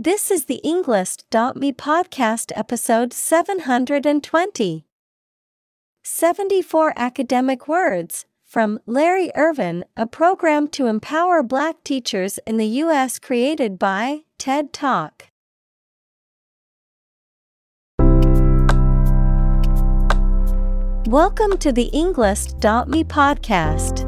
This is the Englist.me podcast episode 720. 74 academic words from Larry Irvin, a program to empower black teachers in the U.S. created by TED Talk. Welcome to the Englist.me podcast.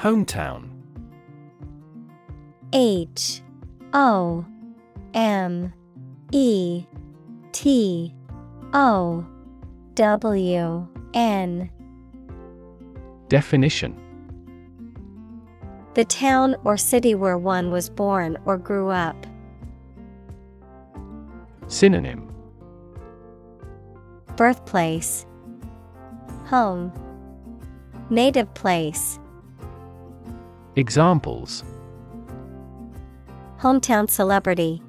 Hometown. H O M E T O W N. Definition. The town or city where one was born or grew up. Synonym. Birthplace. Home. Native place Examples. Hometown celebrity.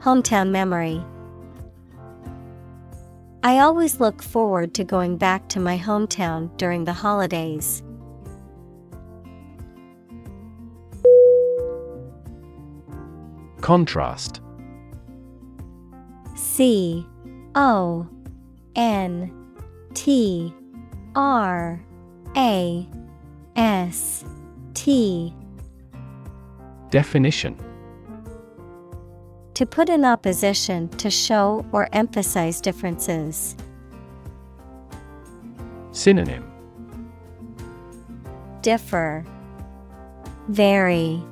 Hometown memory. I always look forward to going back to my hometown during the holidays. Contrast. C O N T R A S T. Definition. To put in opposition to show or emphasize differences. Synonym. Differ. Vary.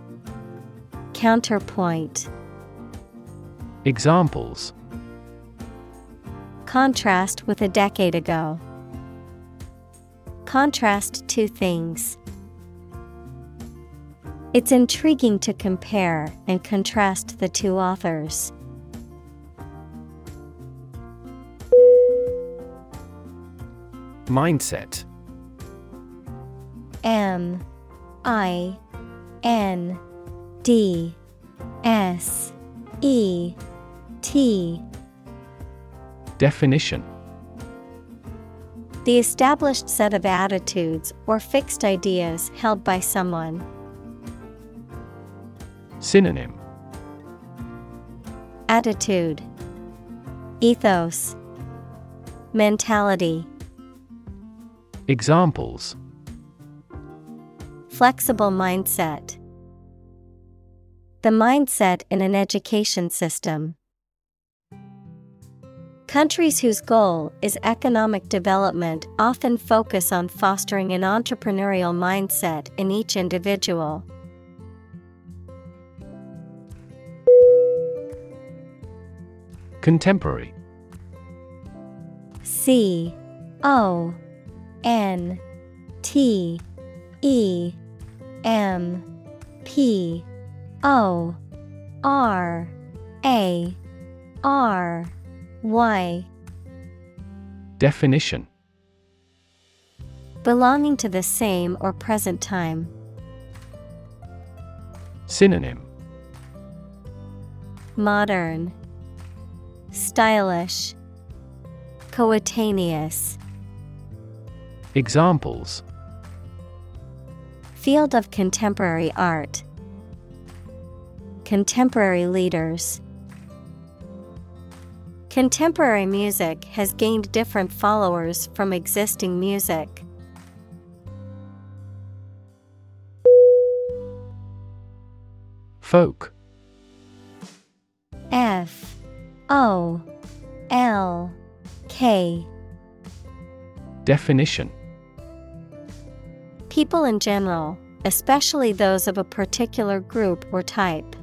Counterpoint. Examples. Contrast with a decade ago. Contrast two things. It's intriguing to compare and contrast the two authors. Mindset M I N D S E T Definition The established set of attitudes or fixed ideas held by someone. Synonym Attitude Ethos Mentality Examples Flexible mindset. The mindset in an education system. Countries whose goal is economic development often focus on fostering an entrepreneurial mindset in each individual. Contemporary. C O N T E M P O R A R Y. Definition. Belonging to the same or present time. Synonym. Modern Stylish. Coetaneous. Examples. Field of contemporary art. Contemporary leaders. Contemporary music has gained different followers from existing music. Folk O L K. Definition. People in general, especially those of a particular group or type.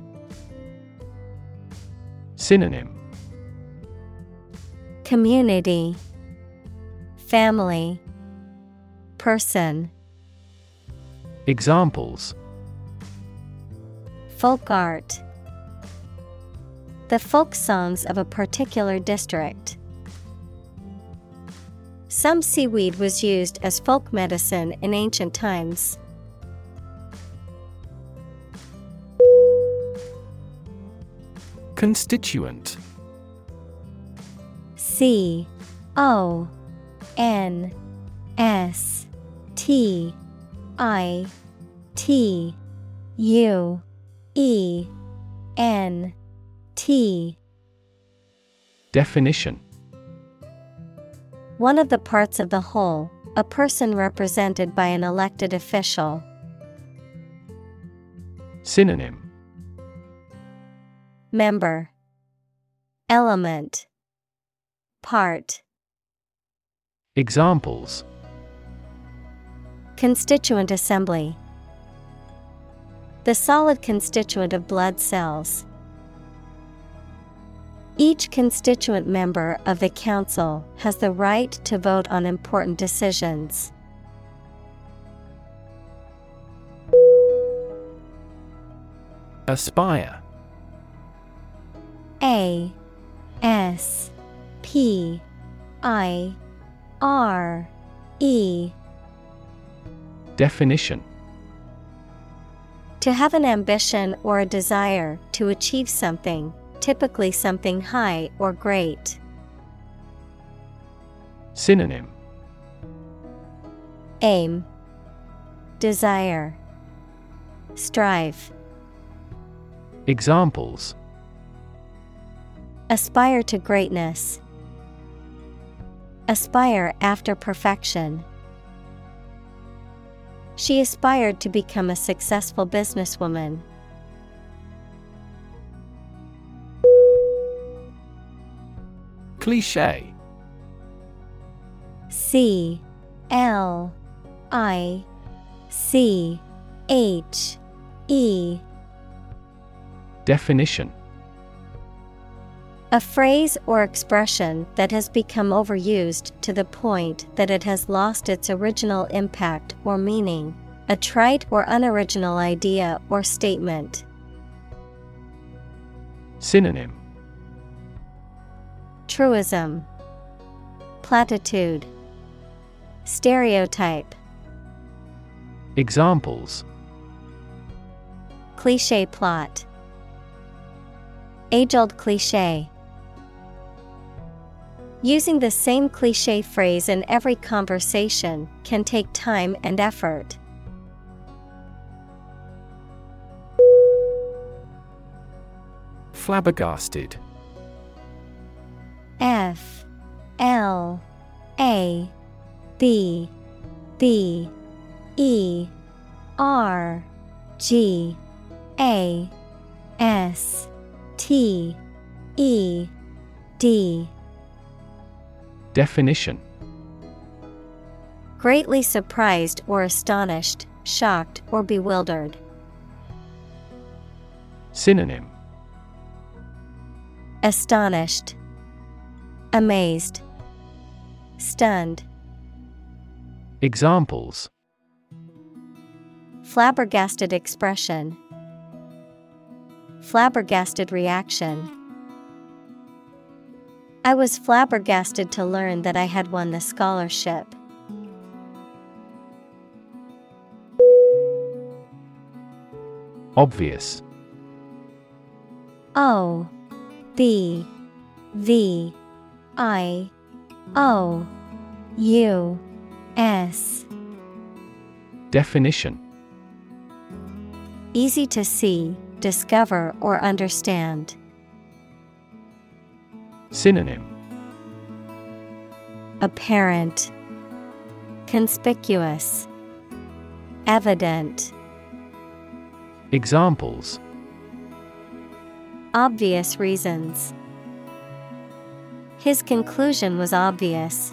Synonym. Community. Family. Person. Examples. Folk art The folk songs of a particular district. Some seaweed was used as folk medicine in ancient times. Constituent C O N S T I T U E N T Definition. One of the parts of the whole, a person represented by an elected official. Synonym. Member. Element. Part. Examples. Constituent Assembly. The solid constituent of blood cells. Each constituent member of the Council has the right to vote on important decisions. Aspire. A S P I R E. Definition. To have an ambition or a desire to achieve something, typically something high or great. Synonym Aim, Desire, Strive. Examples Aspire to greatness. Aspire after perfection. She aspired to become a successful businesswoman. Cliche C L I C H E. Definition. A phrase or expression that has become overused to the point that it has lost its original impact or meaning, a trite or unoriginal idea or statement. Synonym Truism, Platitude, Stereotype, Examples. Cliche plot, Age old cliche. Using the same cliche phrase in every conversation can take time and effort. Flabbergasted F L A B B E R G A S T E D. Definition. Greatly surprised or astonished, shocked or bewildered. Synonym. Astonished, Amazed, Stunned. Examples Flabbergasted expression. Flabbergasted reaction. I was flabbergasted to learn that I had won the scholarship. Obvious O B V I O U S Definition Easy to see, discover, or understand. Synonym Apparent, Conspicuous, Evident. Examples Obvious reasons. His conclusion was obvious.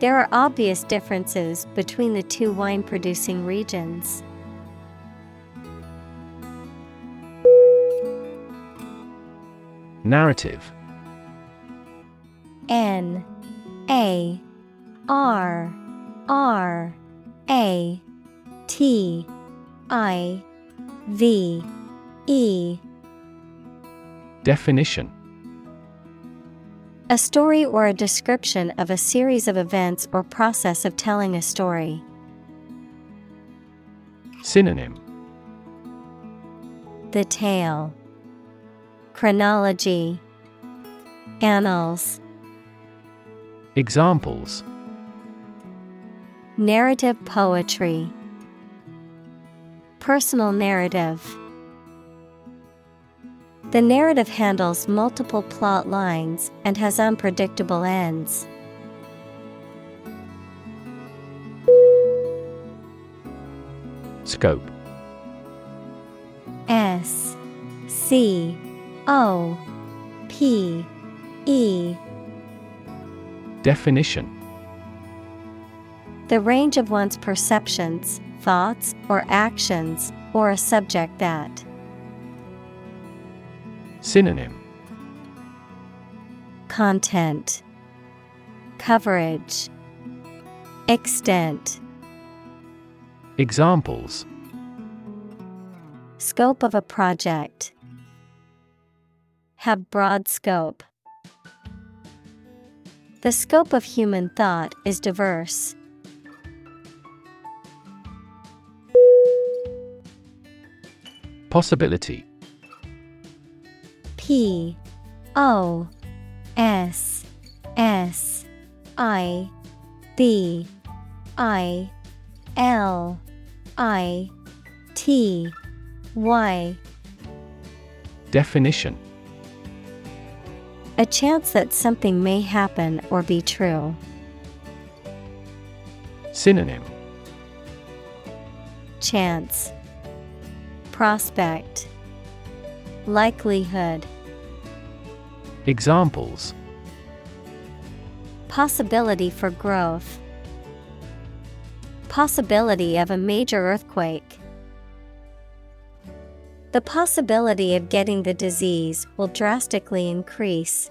There are obvious differences between the two wine producing regions. Narrative. N. A. R. R. A. T. I. V. E. Definition A story or a description of a series of events or process of telling a story. Synonym. The tale, Chronology, Annals, Examples. Narrative poetry, Personal narrative. The narrative handles multiple plot lines and has unpredictable ends. Scope S C O P E Definition The range of one's perceptions, thoughts, or actions, or a subject that. Synonym Content Coverage Extent Examples Scope of a project. Have broad scope. The scope of human thought is diverse. Possibility P O S S I B I L I T Y. Definition. A chance that something may happen or be true. Synonym. Chance. Prospect. Likelihood Examples Possibility for growth. Possibility of a major earthquake. The possibility of getting the disease will drastically increase.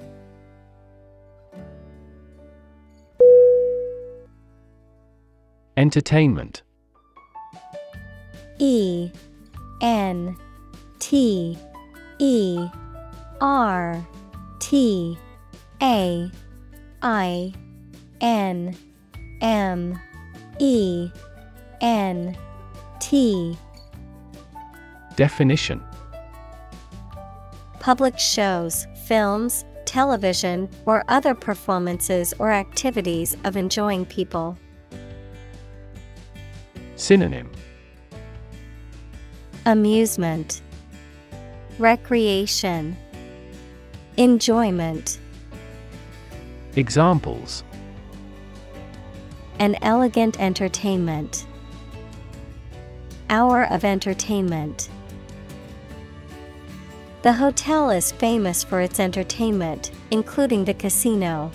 Entertainment E N T E R T A I N M E N T Definition. Public shows, films, television, or other performances or activities of enjoying people. Synonym. Amusement, Recreation, Enjoyment. Examples An elegant entertainment. Hour of entertainment. The hotel is famous for its entertainment, including the casino.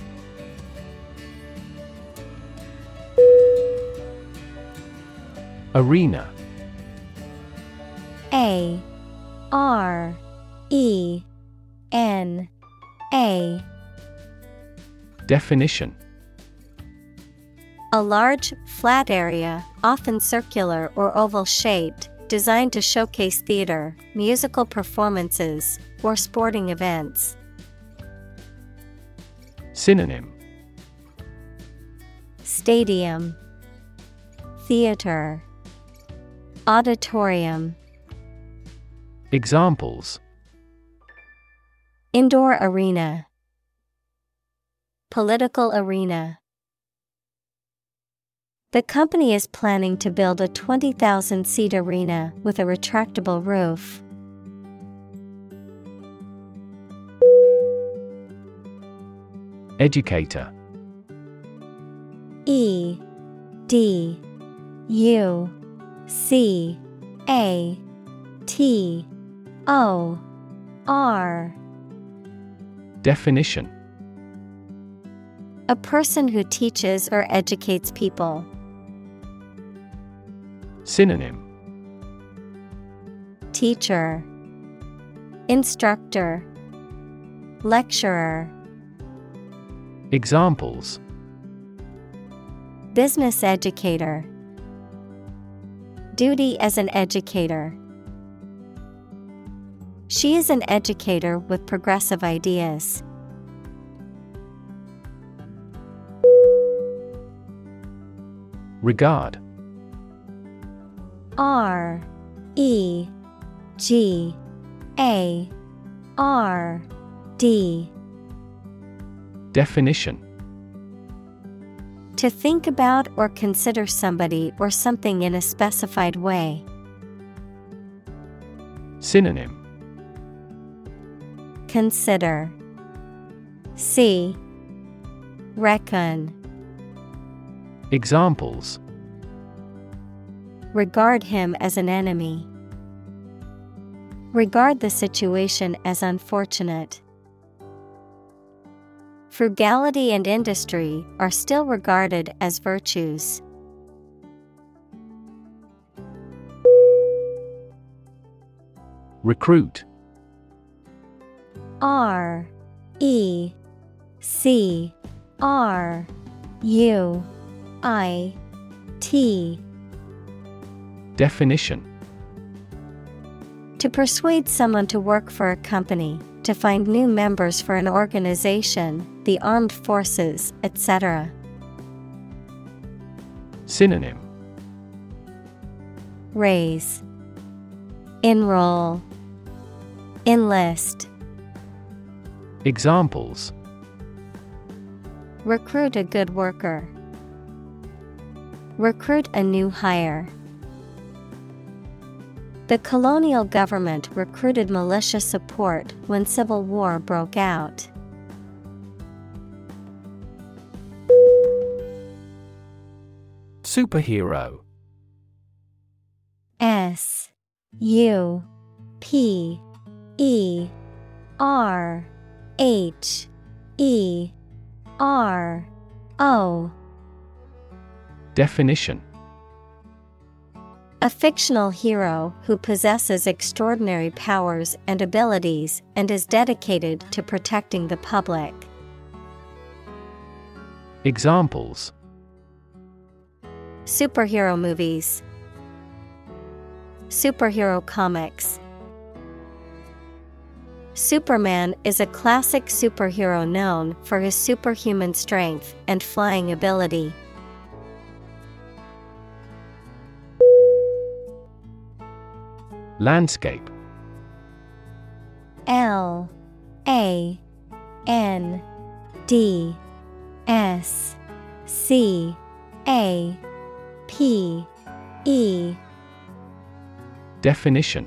Arena A R E N A. Definition. A large, flat area, often circular or oval shaped, designed to showcase theater, musical performances, or sporting events. Synonym. Stadium, Theater, Auditorium, Examples Indoor arena, Political arena. The company is planning to build a 20,000 seat arena with a retractable roof. Educator E D U C A T O R Definition A person who teaches or educates people. Synonym Teacher, Instructor, Lecturer. Examples Business educator. Duty as an educator. She is an educator with progressive ideas. Regard R E G A R D Definition To think about or consider somebody or something in a specified way. Synonym Consider See Reckon Examples Regard him as an enemy. Regard the situation as unfortunate. Frugality and industry are still regarded as virtues. Recruit R E C R U I T. Definition. To persuade someone to work for a company, to find new members for an organization, the armed forces, etc. Synonym. Raise, Enroll, Enlist, Examples Recruit a good worker. Recruit a new hire. The colonial government recruited militia support when civil war broke out. Superhero S U P E R H E R O Definition A fictional hero who possesses extraordinary powers and abilities and is dedicated to protecting the public. Examples Superhero movies, Superhero comics. Superman is a classic superhero known for his superhuman strength and flying ability. Landscape. L A N D S C A P E. Definition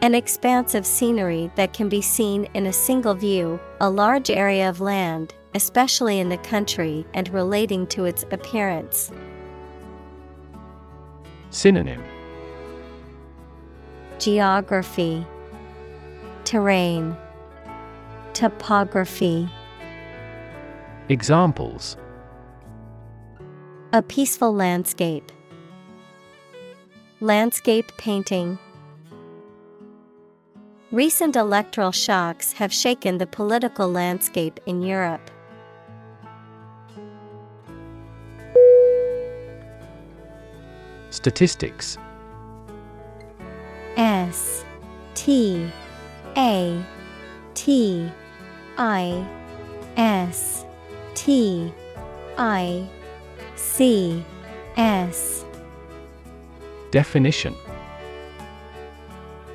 An expanse of scenery that can be seen in a single view, a large area of land, especially in the country and relating to its appearance. Synonym Geography, Terrain, Topography. Examples A peaceful landscape. Landscape painting. Recent electoral shocks have shaken the political landscape in Europe. Statistics. S T A T I S T I C S. Definition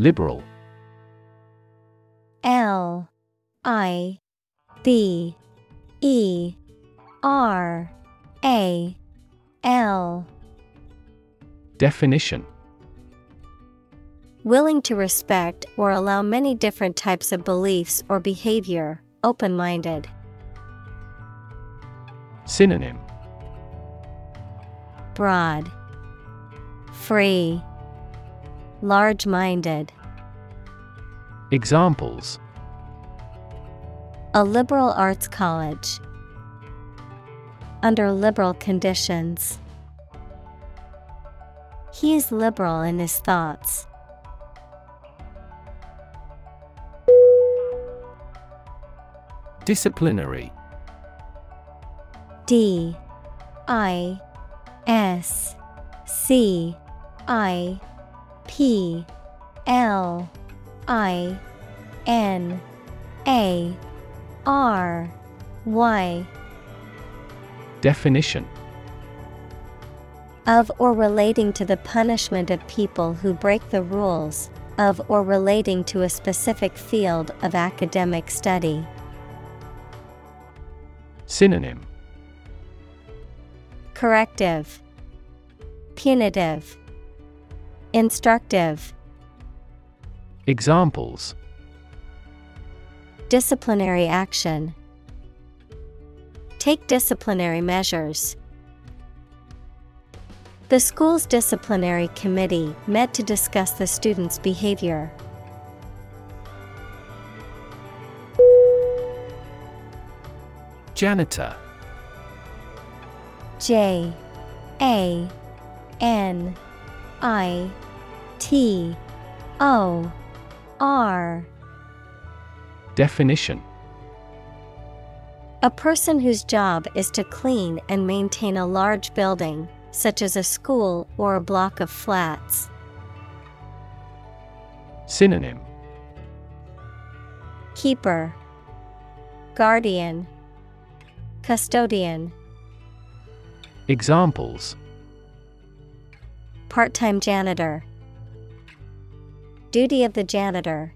Liberal. I B E R A L. Definition. Willing to respect or allow many different types of beliefs or behavior, open minded. Synonym. Broad, Free, Large minded. Examples A liberal arts college. Under liberal conditions. He is liberal in his thoughts. Disciplinary D I S C I P L I N A R Y. Definition. Of or relating to the punishment of people who break the rules, of or relating to a specific field of academic study. Synonym. Corrective, Punitive, Instructive. Examples Disciplinary action. Take disciplinary measures. The school's disciplinary committee met to discuss the student's behavior. Janitor J A N I T O R Definition. A person whose job is to clean and maintain a large building, such as a school or a block of flats. Synonym. Keeper, Guardian, Custodian. Examples Part time janitor. Duty of the janitor.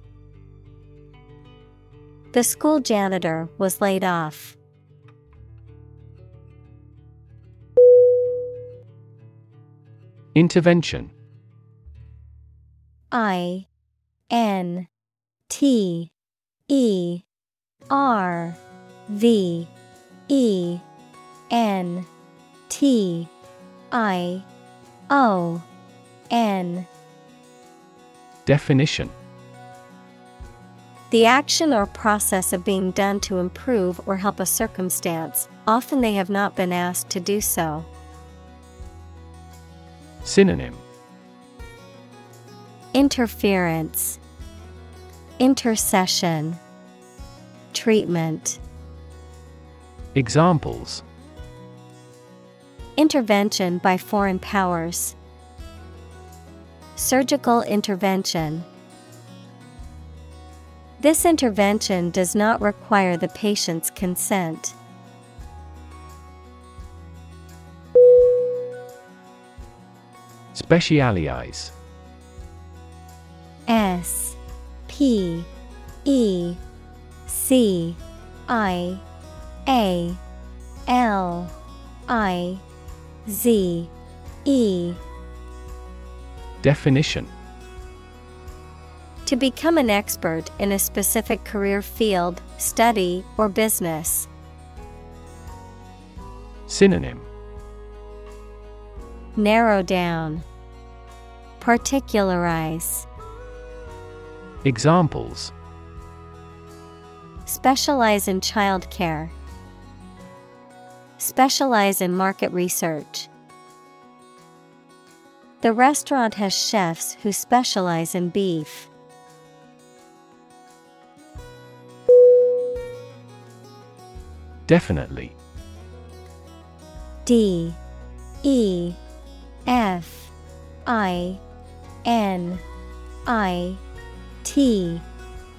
The school janitor was laid off. Intervention I N T E R V E N T I O N. Definition. The action or process of being done to improve or help a circumstance, often they have not been asked to do so. Synonym. Interference, Intercession, Treatment. Examples Intervention by foreign powers. Surgical intervention. This intervention does not require the patient's consent. Specialize S P E C I A L I Z E Definition To become an expert in a specific career field, study, or business. Synonym Narrow down. Particularize. Examples Specialize in childcare. Specialize in market research. The restaurant has chefs who specialize in beef. Definitely. D. E. F. I. N. I. T.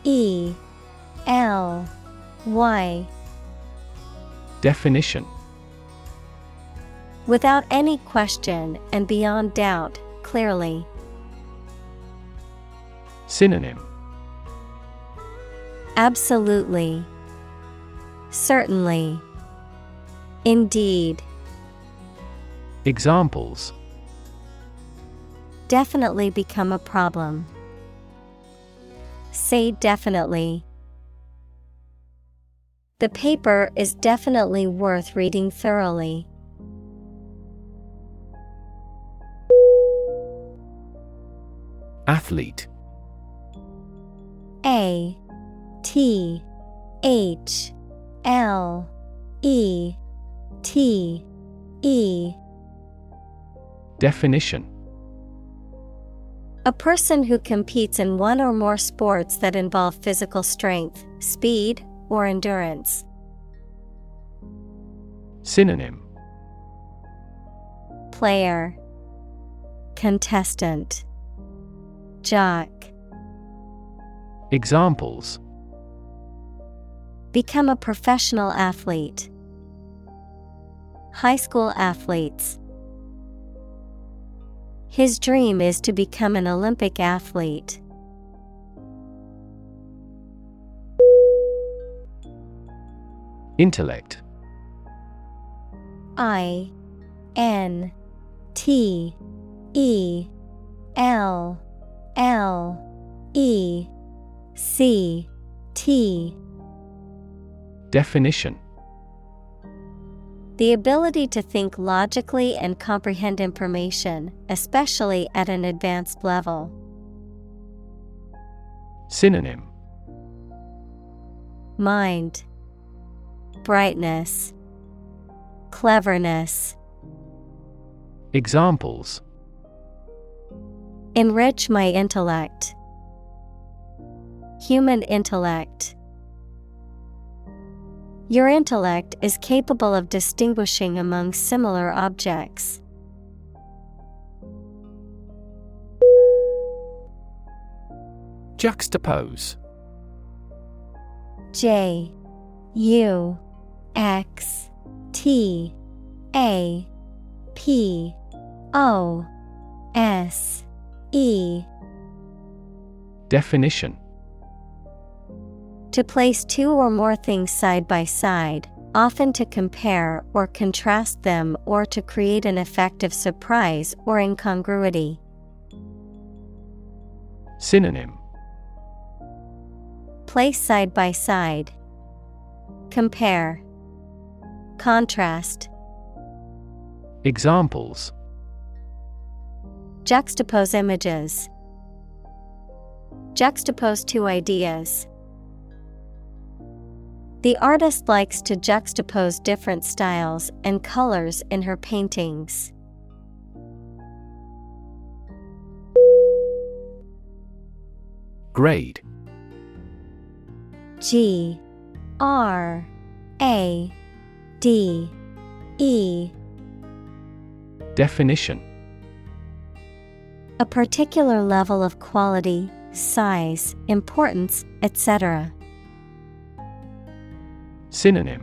E. L. Y. Definition Without any question and beyond doubt, clearly. Synonym Absolutely. Certainly. Indeed. Examples Definitely become a problem. Say definitely. The paper is definitely worth reading thoroughly. Athlete. A T H L E T E. Definition. A person who competes in one or more sports that involve physical strength, speed, or endurance. Synonym. Player. Contestant Jock Examples Become a professional athlete. High school athletes. His dream is to become an Olympic athlete. Intellect I N T E L L E C T. Definition. The ability to think logically and comprehend information, especially at an advanced level. Synonym. Mind, Brightness, Cleverness. Examples Enrich my intellect. Human intellect. Your intellect is capable of distinguishing among similar objects. Juxtapose J U X T A P O S E Definition To place two or more things side by side, often to compare or contrast them or to create an effect of surprise or incongruity. Synonym Place side by side. Compare. Contrast. Examples Juxtapose images. Juxtapose two ideas. The artist likes to juxtapose different styles and colors in her paintings. Grade. G. R. A. D. E. Definition A particular level of quality, size, importance, etc. Synonym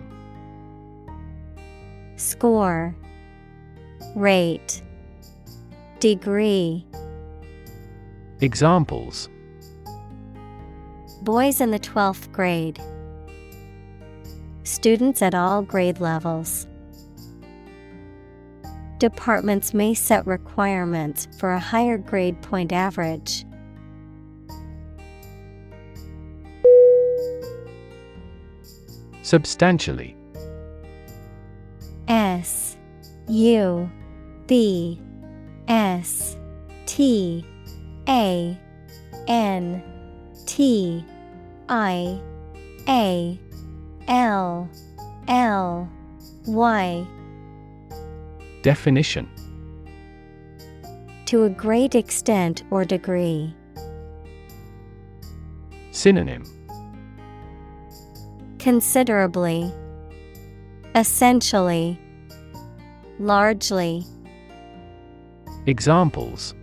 Score Rate Degree Examples Boys in the 12th grade. Students at all grade levels. Departments may set requirements for a higher grade point average. Substantially S U B S T A N T I A L L Y Definition To a great extent or degree. Synonym Considerably. Essentially. Largely. Examples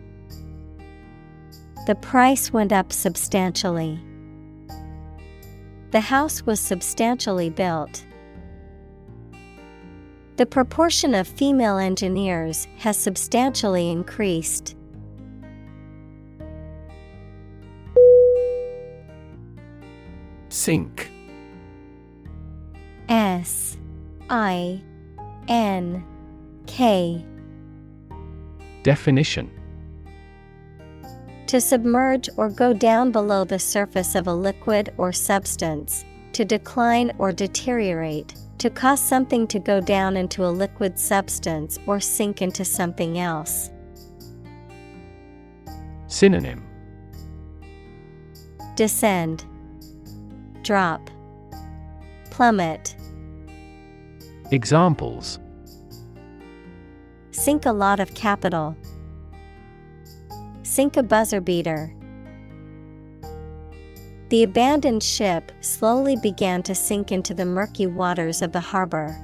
The price went up substantially. The house was substantially built. The proportion of female engineers has substantially increased. Sink S I N K. Definition To submerge or go down below the surface of a liquid or substance, to decline or deteriorate, to cause something to go down into a liquid substance or sink into something else. Synonym Descend, Drop, Plummet. Examples Sink a lot of capital. Sink a buzzer beater. The abandoned ship slowly began to sink into the murky waters of the harbor.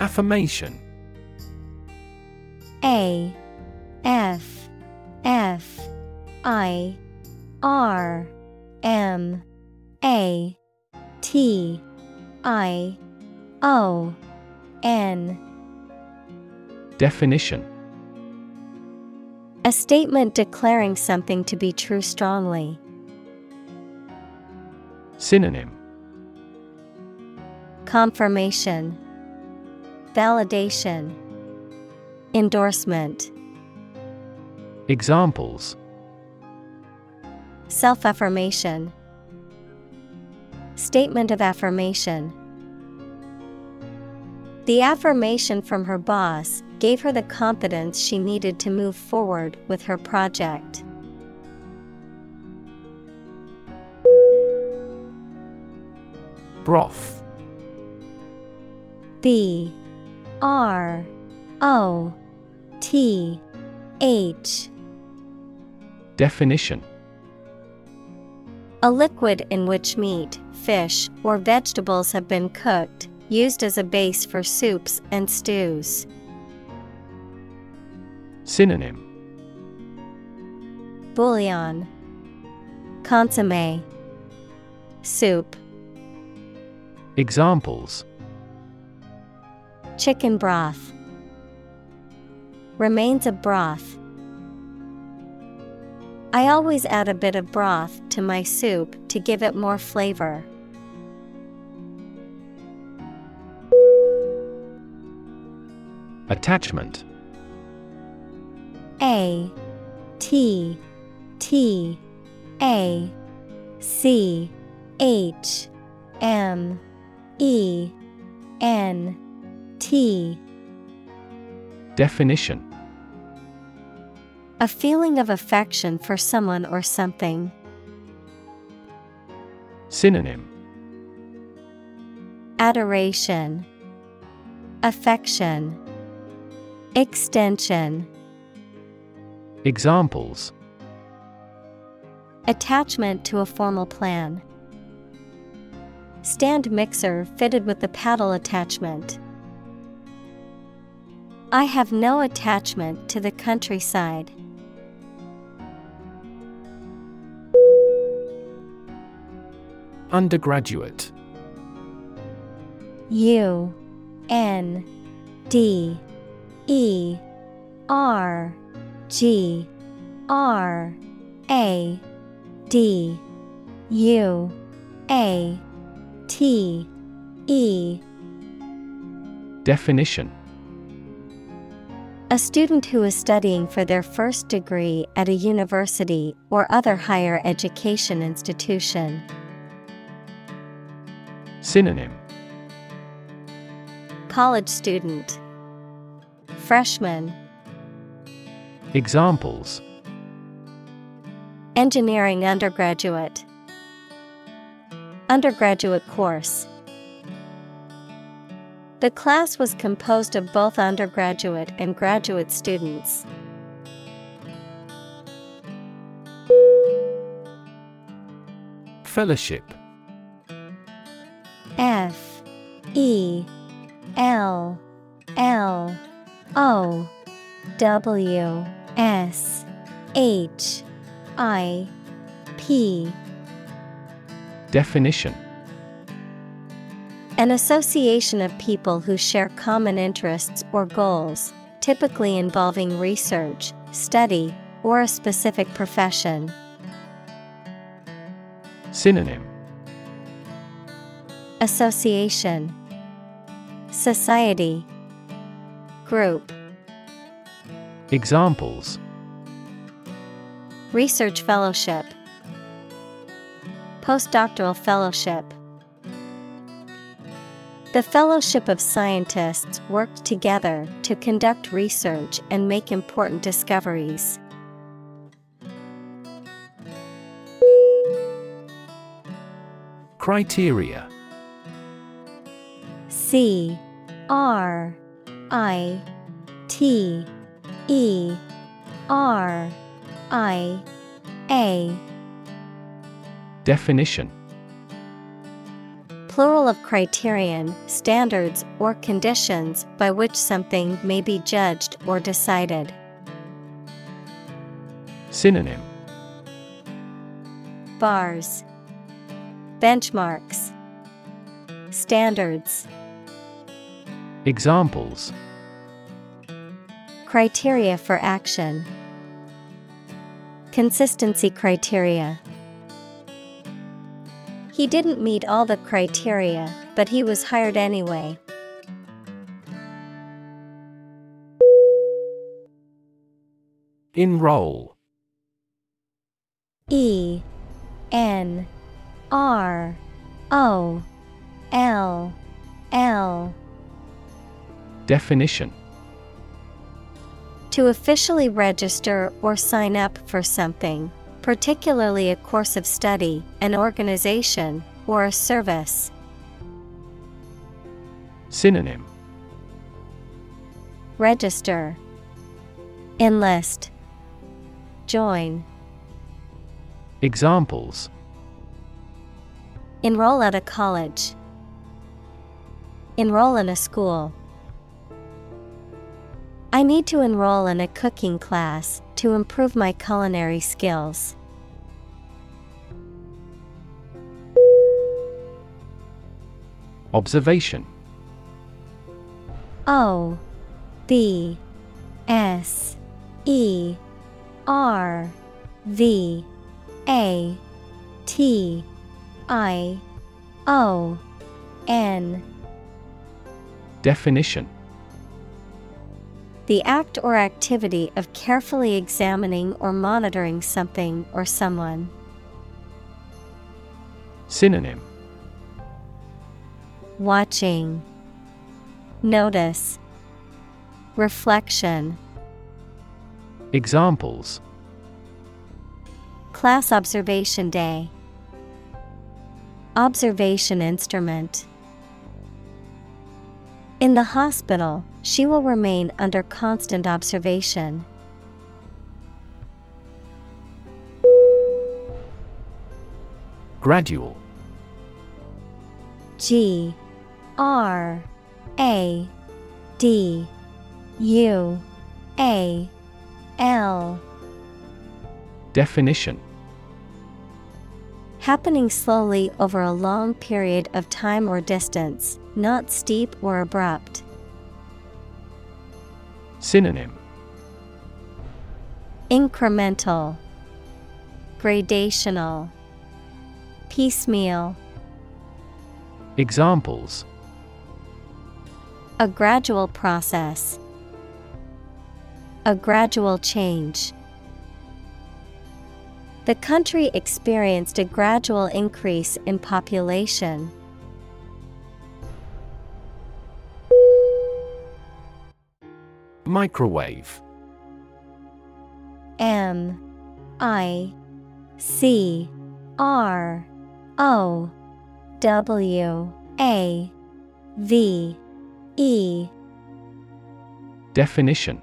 Affirmation. A F F I R M A T I O N. Definition A statement declaring something to be true strongly. Synonym. Confirmation. Validation. Endorsement. Examples. Self affirmation Statement of affirmation. The affirmation from her boss gave her the confidence she needed to move forward with her project. Broth B. R. O. T. H. Definition. A liquid in which meat, fish, or vegetables have been cooked, used as a base for soups and stews. Synonym. Bouillon, Consomme, Soup, Examples. Chicken broth, Remains of broth. I always add a bit of broth to my soup to give it more flavor. Attachment A T T A C H M E N T. Definition. A feeling of affection for someone or something. Synonym. Adoration, Affection, Extension. Examples Attachment to a formal plan. Stand mixer fitted with the paddle attachment. I have no attachment to the countryside. Undergraduate U N D E R G R A D U A T E. Definition. A student who is studying for their first degree at a university or other higher education institution. Synonym. College student, Freshman, Examples. Engineering undergraduate, Undergraduate course. The class was composed of both undergraduate and graduate students. Fellowship. F. E. L. L. O. W S H I P. Definition. An association of people who share common interests or goals, typically involving research, study, or a specific profession. Synonym. Association. Society. Group Examples. Research Fellowship. Postdoctoral Fellowship. The Fellowship of Scientists worked together to conduct research and make important discoveries. Criteria. C R I T E R I A. Definition. Plural of criterion, standards, or conditions by which something may be judged or decided. Synonym. Bars. Benchmarks. Standards. Examples Criteria for action. Consistency criteria. He didn't meet all the criteria, but he was hired anyway. Enroll. E N R O L L. Definition To officially register or sign up for something, particularly a course of study, an organization, or a service. Synonym Register Enlist Join Examples Enroll at a college. Enroll in a school. I need to enroll in a cooking class to improve my culinary skills. Observation. O B S E R V A T I O N. Definition The act or activity of carefully examining or monitoring something or someone. Synonym. Watching. Notice. Reflection. Examples. Class Observation Day. Observation Instrument. In the hospital, she will remain under constant observation. Gradual G R A D U A L Definition Happening slowly over a long period of time or distance, not steep or abrupt. Synonym. Incremental, Gradational, Piecemeal, Examples. A gradual process, a gradual change. The country experienced a gradual increase in population. Microwave. M I C R O W A V E. Definition.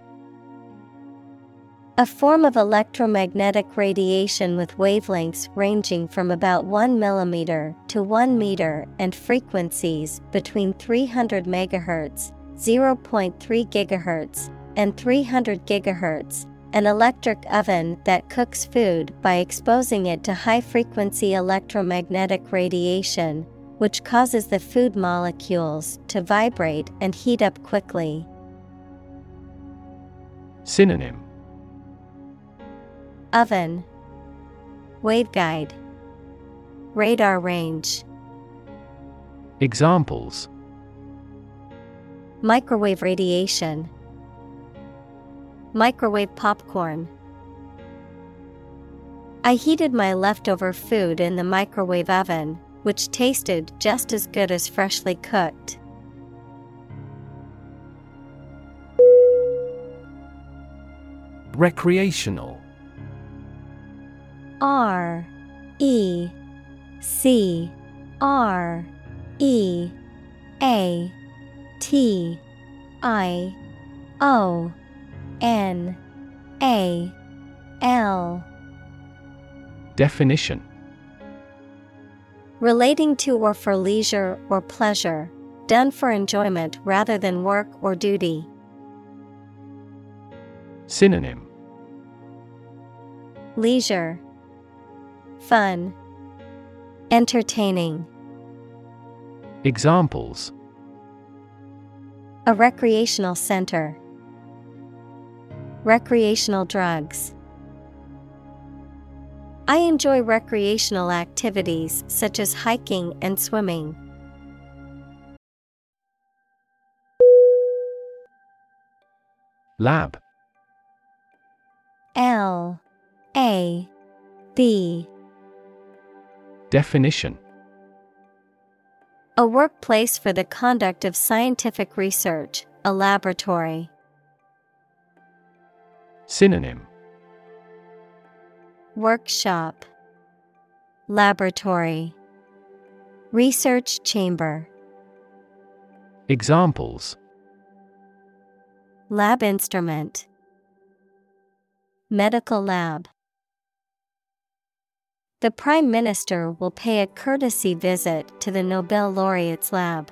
A form of electromagnetic radiation with wavelengths ranging from about 1 mm to 1 meter and frequencies between 300 MHz, 0.3 GHz, and 300 GHz. An electric oven that cooks food by exposing it to high frequency electromagnetic radiation, which causes the food molecules to vibrate and heat up quickly. Synonym. Oven. Waveguide. Radar range, Examples. Microwave radiation, microwave popcorn. I heated my leftover food in the microwave oven, which tasted just as good as freshly cooked. Recreational R E C R E A T I O N A L Definition Relating to or for leisure or pleasure, done for enjoyment rather than work or duty. Synonym Leisure, Fun, Entertaining. Examples A recreational center. Recreational drugs. I enjoy recreational activities such as hiking and swimming. Lab L A B Definition A workplace for the conduct of scientific research, a laboratory. Synonym Workshop, Laboratory, Research Chamber. Examples Lab instrument, Medical lab. The Prime Minister will pay a courtesy visit to the Nobel laureate's lab.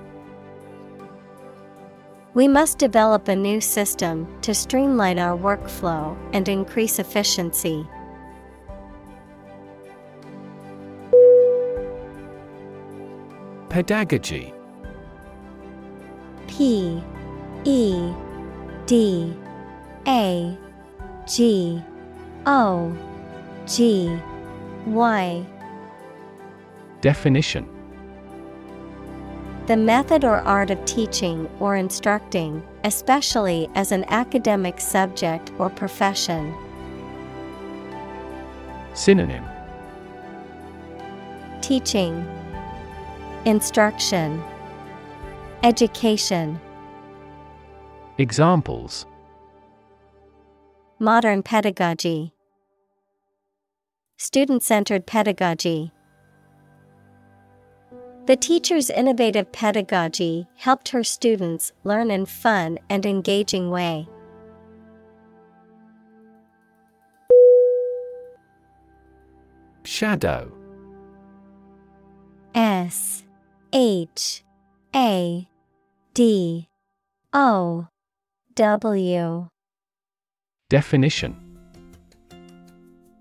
We must develop a new system to streamline our workflow and increase efficiency. Pedagogy. P E D A G O G Y. Definition The method or art of teaching or instructing, especially as an academic subject or profession. Synonym Teaching, Instruction, Education. Examples Modern pedagogy, Student centered pedagogy. The teacher's innovative pedagogy helped her students learn in fun and engaging way. Shadow. S H A D O W. Definition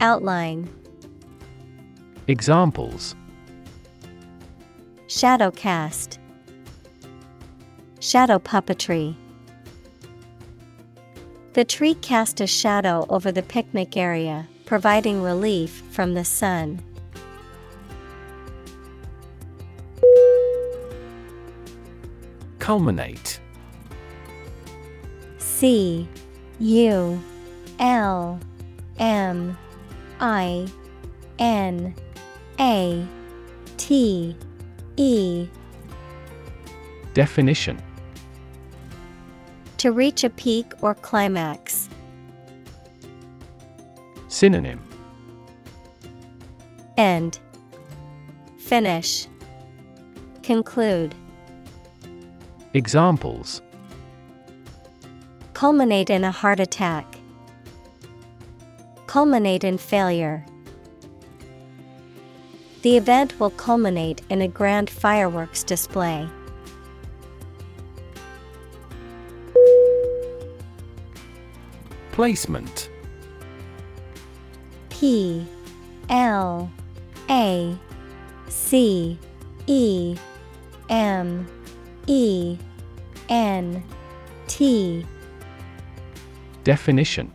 Outline, Examples. Shadow cast, shadow puppetry. The tree cast a shadow over the picnic area, providing relief from the sun. Culminate. C U L M I N A T E. Definition. To reach a peak or climax. Synonym. End. Finish. Conclude. Examples. Culminate in a heart attack. Culminate in failure. The event will culminate in a grand fireworks display. Placement P L A C E M E N T Definition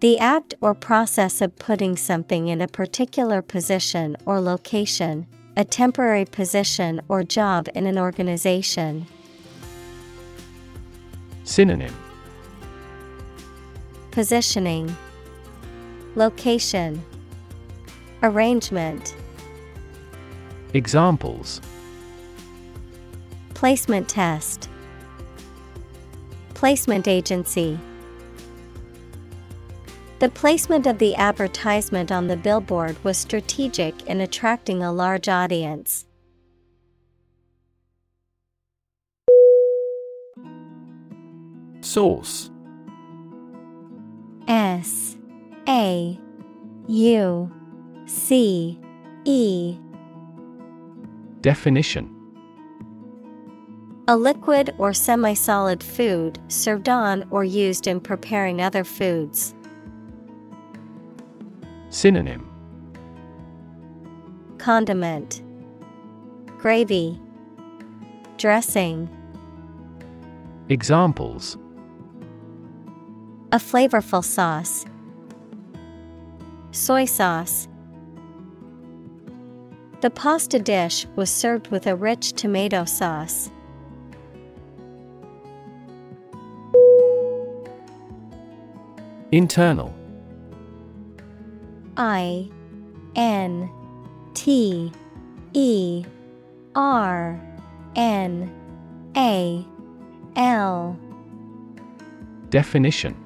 The act or process of putting something in a particular position or location, a temporary position or job in an organization. Synonym. Positioning, Location, Arrangement, Examples. Placement test, Placement agency. The placement of the advertisement on the billboard was strategic in attracting a large audience. Sauce. S. A. U. C. E. Definition. A liquid or semi solid food served on or used in preparing other foods. Synonym Condiment Gravy Dressing Examples A flavorful sauce. Soy sauce. The pasta dish was served with a rich tomato sauce. Internal I N T E R N A L. Definition.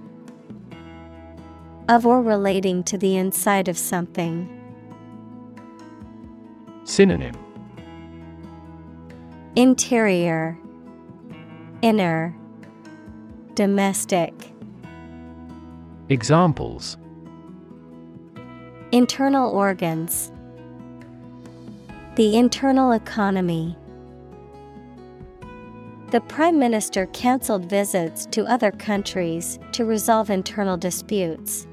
Of or relating to the inside of something. Synonym. Interior. Inner. Domestic. Examples Internal organs The internal economy. The Prime Minister cancelled visits to other countries to resolve internal disputes.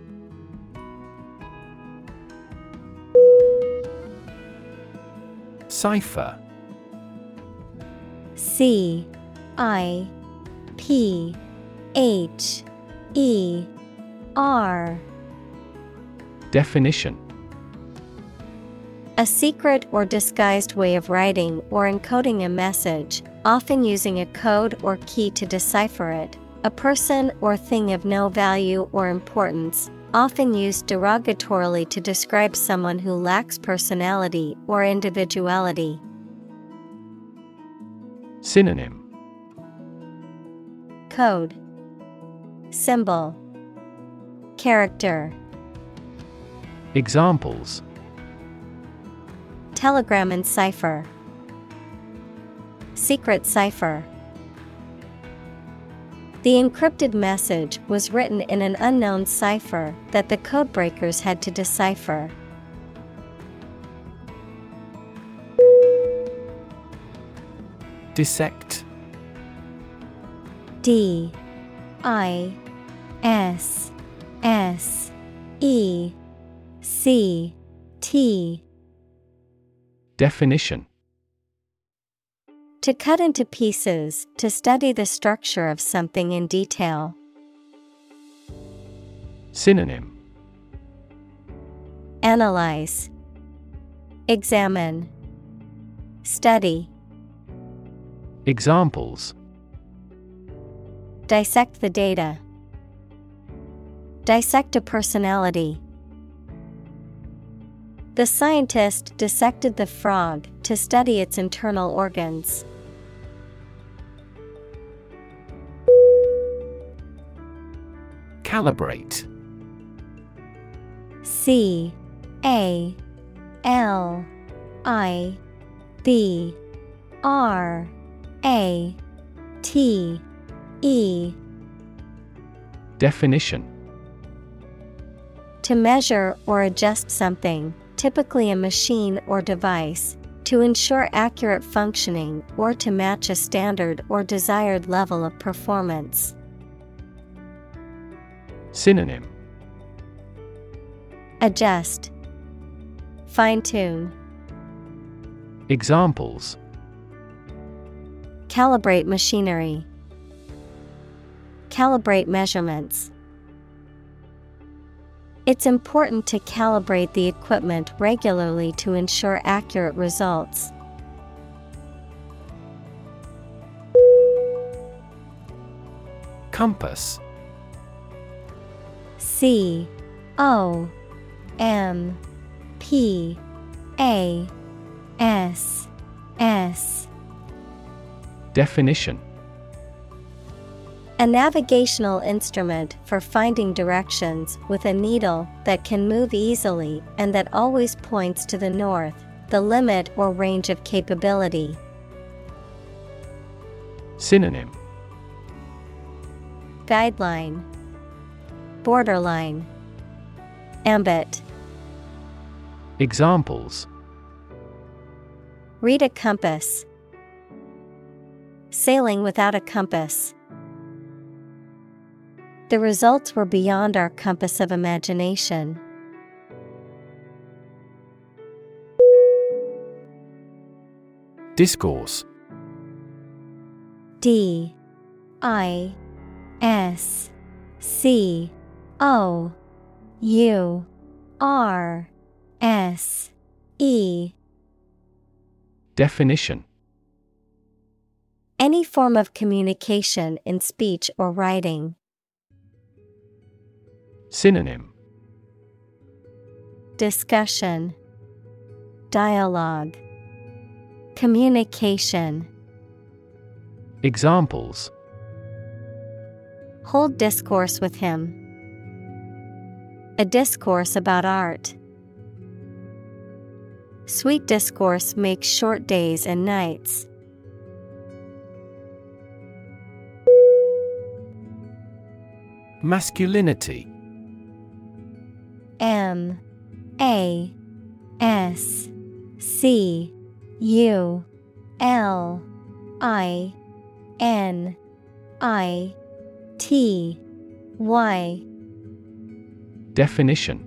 Cipher. C I P H E R Definition A secret or disguised way of writing or encoding a message, often using a code or key to decipher it. A person or thing of no value or importance, often used derogatorily to describe someone who lacks personality or individuality. Synonym Code Symbol Character Examples. Telegram and cipher. Secret cipher. The encrypted message was written in an unknown cipher that the codebreakers had to decipher. Dissect. D I S S E C T Definition To cut into pieces, to study the structure of something in detail. Synonym Analyze, Examine, Study. Examples Dissect the data. Dissect a personality. The scientist dissected the frog to study its internal organs. Calibrate. C A L I B R A T E. Definition. To measure or adjust something, typically a machine or device, to ensure accurate functioning or to match a standard or desired level of performance. Synonym. Adjust, Fine tune, Examples. Calibrate machinery, Calibrate measurements. It's important to calibrate the equipment regularly to ensure accurate results. Compass. C O M P A S S. Definition A navigational instrument for finding directions with a needle that can move easily and that always points to the north, the limit or range of capability. Synonym Guideline Borderline Ambit Examples Read a compass. Sailing without a compass. The results were beyond our compass of imagination. Discourse. D. I. S. C. O. U. R. S. E. Definition. Any form of communication in speech or writing. Synonym Discussion Dialogue Communication Examples Hold discourse with him. A discourse about art. Sweet discourse makes short days and nights. Masculinity M A S C U L I N I T Y Definition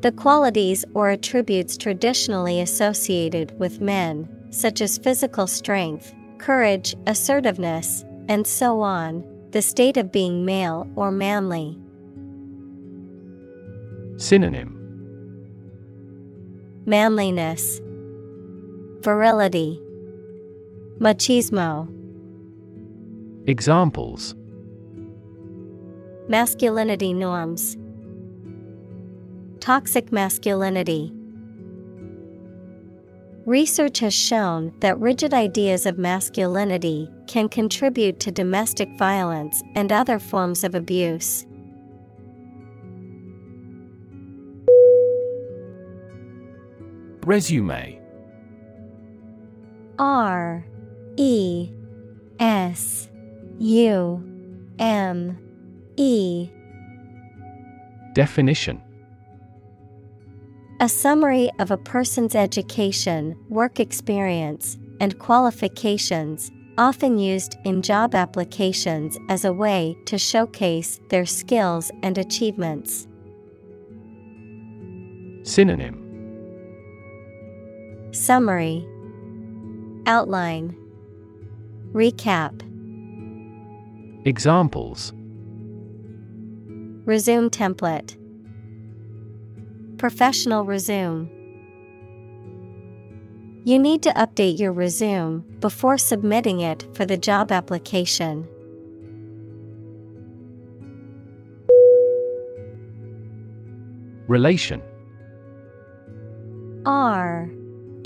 The qualities or attributes traditionally associated with men, such as physical strength, courage, assertiveness, and so on, the state of being male or manly. Synonym. Manliness, Virility, Machismo, Examples. Masculinity norms, Toxic masculinity. Research has shown that rigid ideas of masculinity can contribute to domestic violence and other forms of abuse. Resume. R E S U M E. Definition. A summary of a person's education, work experience, and qualifications, often used in job applications as a way to showcase their skills and achievements. Synonym Summary. Outline. Recap. Examples. Resume template. Professional resume. You need to update your resume before submitting it for the job application. Relation. R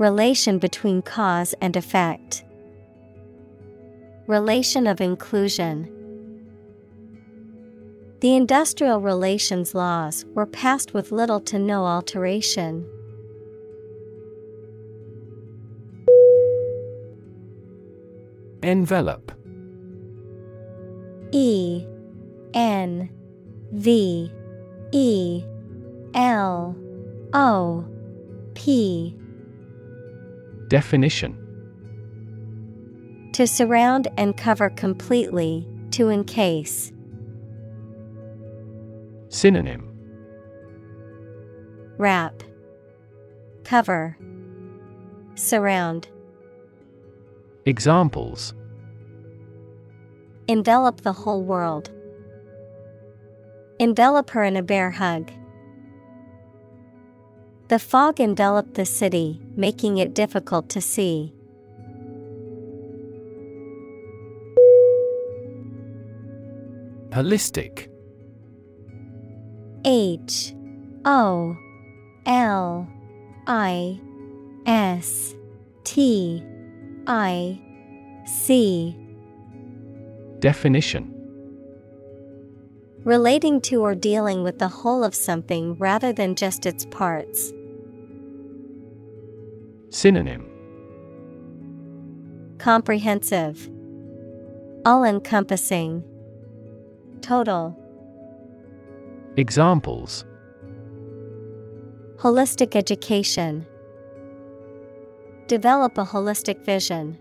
Relation between cause and effect. Relation of inclusion. The industrial relations laws were passed with little to no alteration. Envelope E N V E L O P Definition To surround and cover completely, to encase. Synonym Wrap, Cover, Surround. Examples Envelop the whole world. Envelop her in a bear hug. The fog enveloped the city, making it difficult to see. Holistic H. O. L. I. S. T. I. C. Definition. Relating to or dealing with the whole of something rather than just its parts. Synonym Comprehensive, All encompassing, Total. Examples Holistic education. Develop a holistic vision.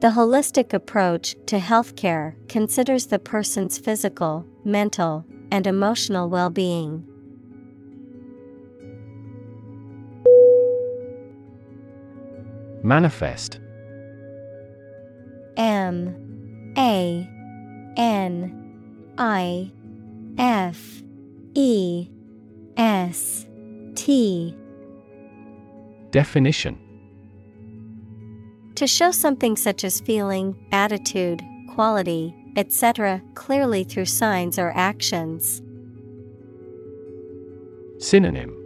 The holistic approach to healthcare considers the person's physical, mental, and emotional well being. Manifest M A N I F E S T Definition To show something such as feeling, attitude, quality, etc., clearly through signs or actions. Synonym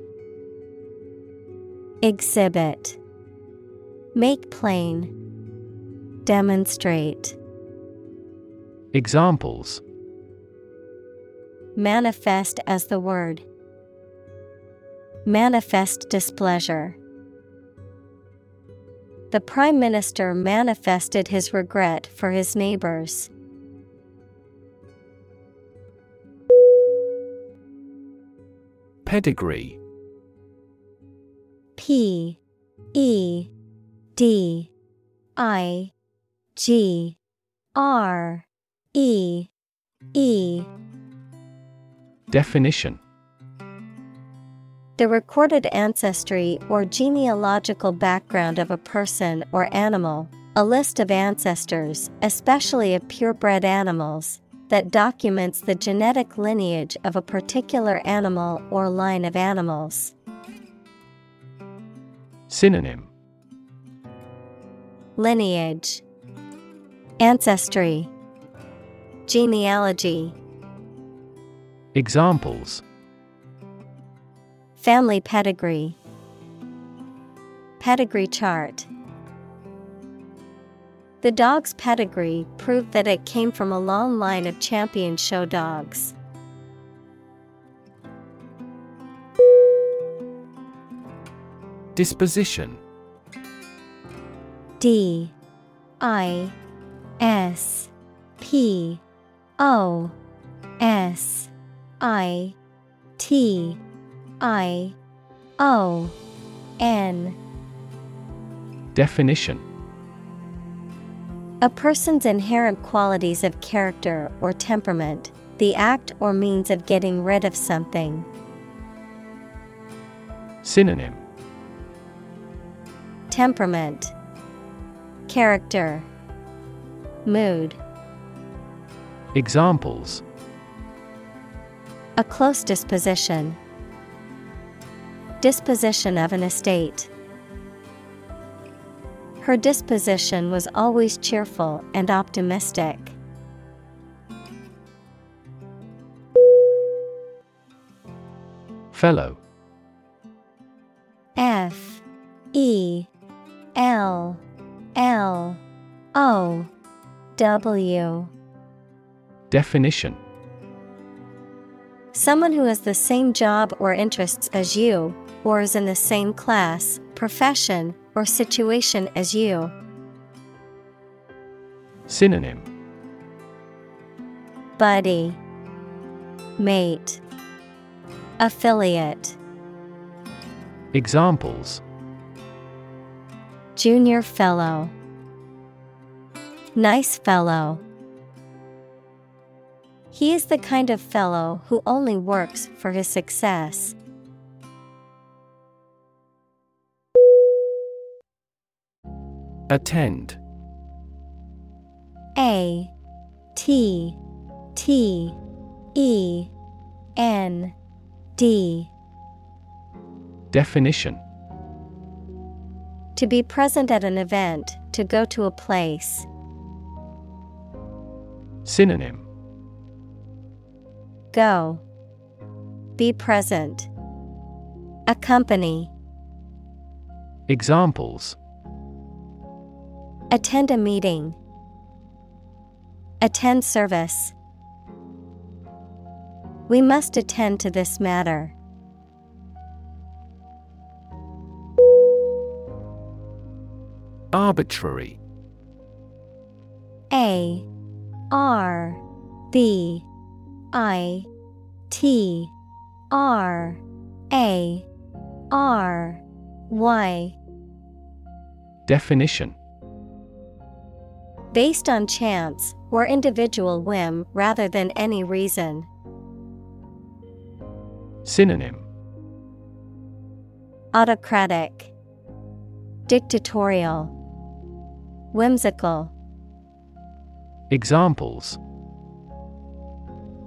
Exhibit Make plain. Demonstrate. Examples Manifest as the word. Manifest displeasure. The Prime Minister manifested his regret for his neighbors. Pedigree P E D I G R E E. Definition. The recorded ancestry or genealogical background of a person or animal, a list of ancestors, especially of purebred animals, that documents the genetic lineage of a particular animal or line of animals. Synonym Lineage Ancestry Genealogy Examples. Family pedigree Pedigree chart. The dog's pedigree proved that it came from a long line of champion show dogs. Disposition D I S P O S I T I O N Definition. A person's inherent qualities of character or temperament, the act or means of getting rid of something. Synonym. Temperament Character Mood Examples A close disposition. Disposition of an estate. Her disposition was always cheerful and optimistic. Fellow F E L L O W. Definition. Someone who has the same job or interests as you, or is in the same class, profession, or situation as you. Synonym. Buddy, Mate, Affiliate, Examples Junior Fellow, Nice Fellow. He is the kind of fellow who only works for his success. Attend A T T E N D Definition To be present at an event, to go to a place. Synonym Go. Be present. Accompany. Examples Attend a meeting. Attend service. We must attend to this matter. Arbitrary. A R B I T R A R Y. Definition. Based on chance or individual whim rather than any reason. Synonym. Autocratic, Dictatorial, Whimsical, Examples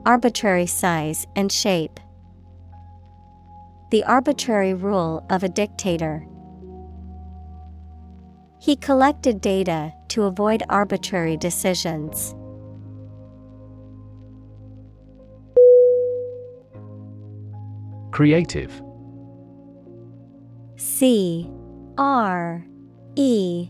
Arbitrary size and shape. The arbitrary rule of a dictator. He collected data to avoid arbitrary decisions. Creative C R E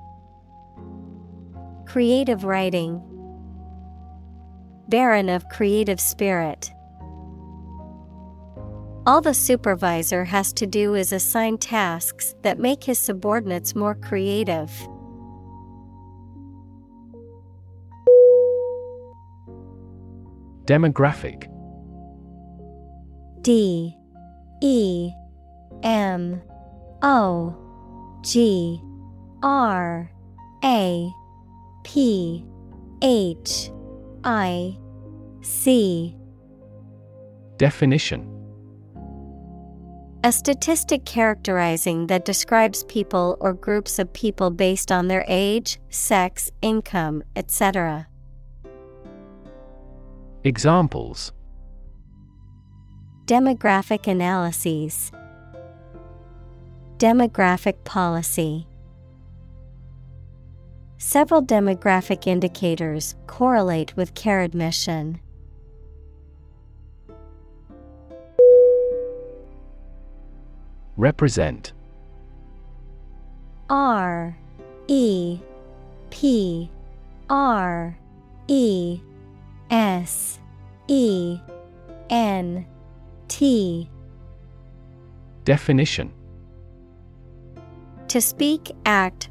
Creative writing, Barren of creative spirit. All the supervisor has to do is assign tasks that make his subordinates more creative. Demographic. D. E. M. O. G. R. A P H I C Definition A statistic characterizing that describes people or groups of people based on their age, sex, income, etc. Examples Demographic analyses, Demographic policy. Several demographic indicators correlate with care admission. Represent. R E P R E S E N T. Definition. To speak, act,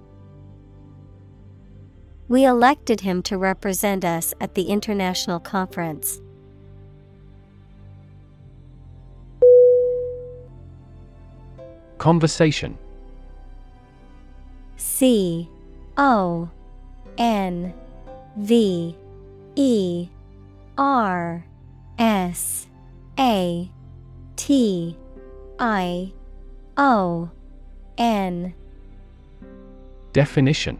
We elected him to represent us at the international conference. Conversation. C O N V E R S A T I O N. Definition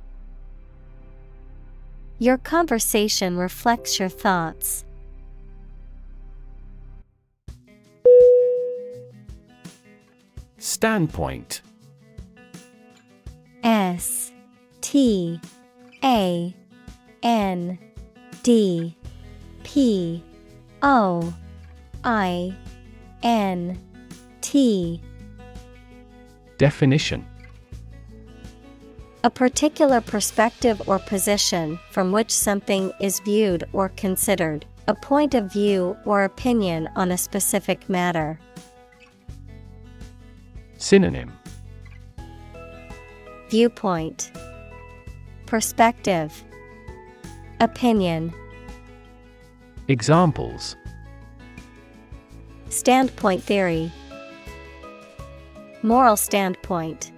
Your conversation reflects your thoughts. Standpoint. S T A N D P O I N T. Definition A particular perspective or position from which something is viewed or considered, a point of view or opinion on a specific matter. Synonym. Viewpoint. Perspective. Opinion. Examples. Standpoint theory. Moral standpoint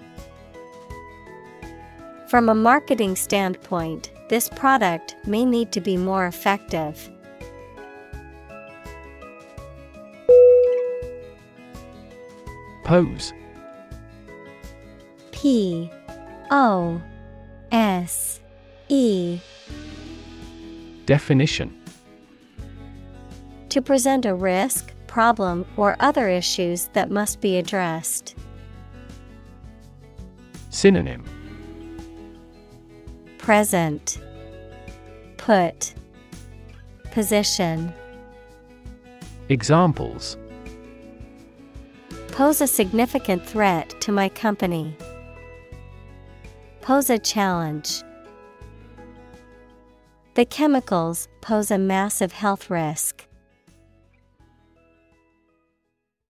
From a marketing standpoint, this product may need to be more effective. Pose P O S E Definition To present a risk, problem, or other issues that must be addressed. Synonym Present Put Position Examples Pose a significant threat to my company. Pose a challenge. The chemicals pose a massive health risk.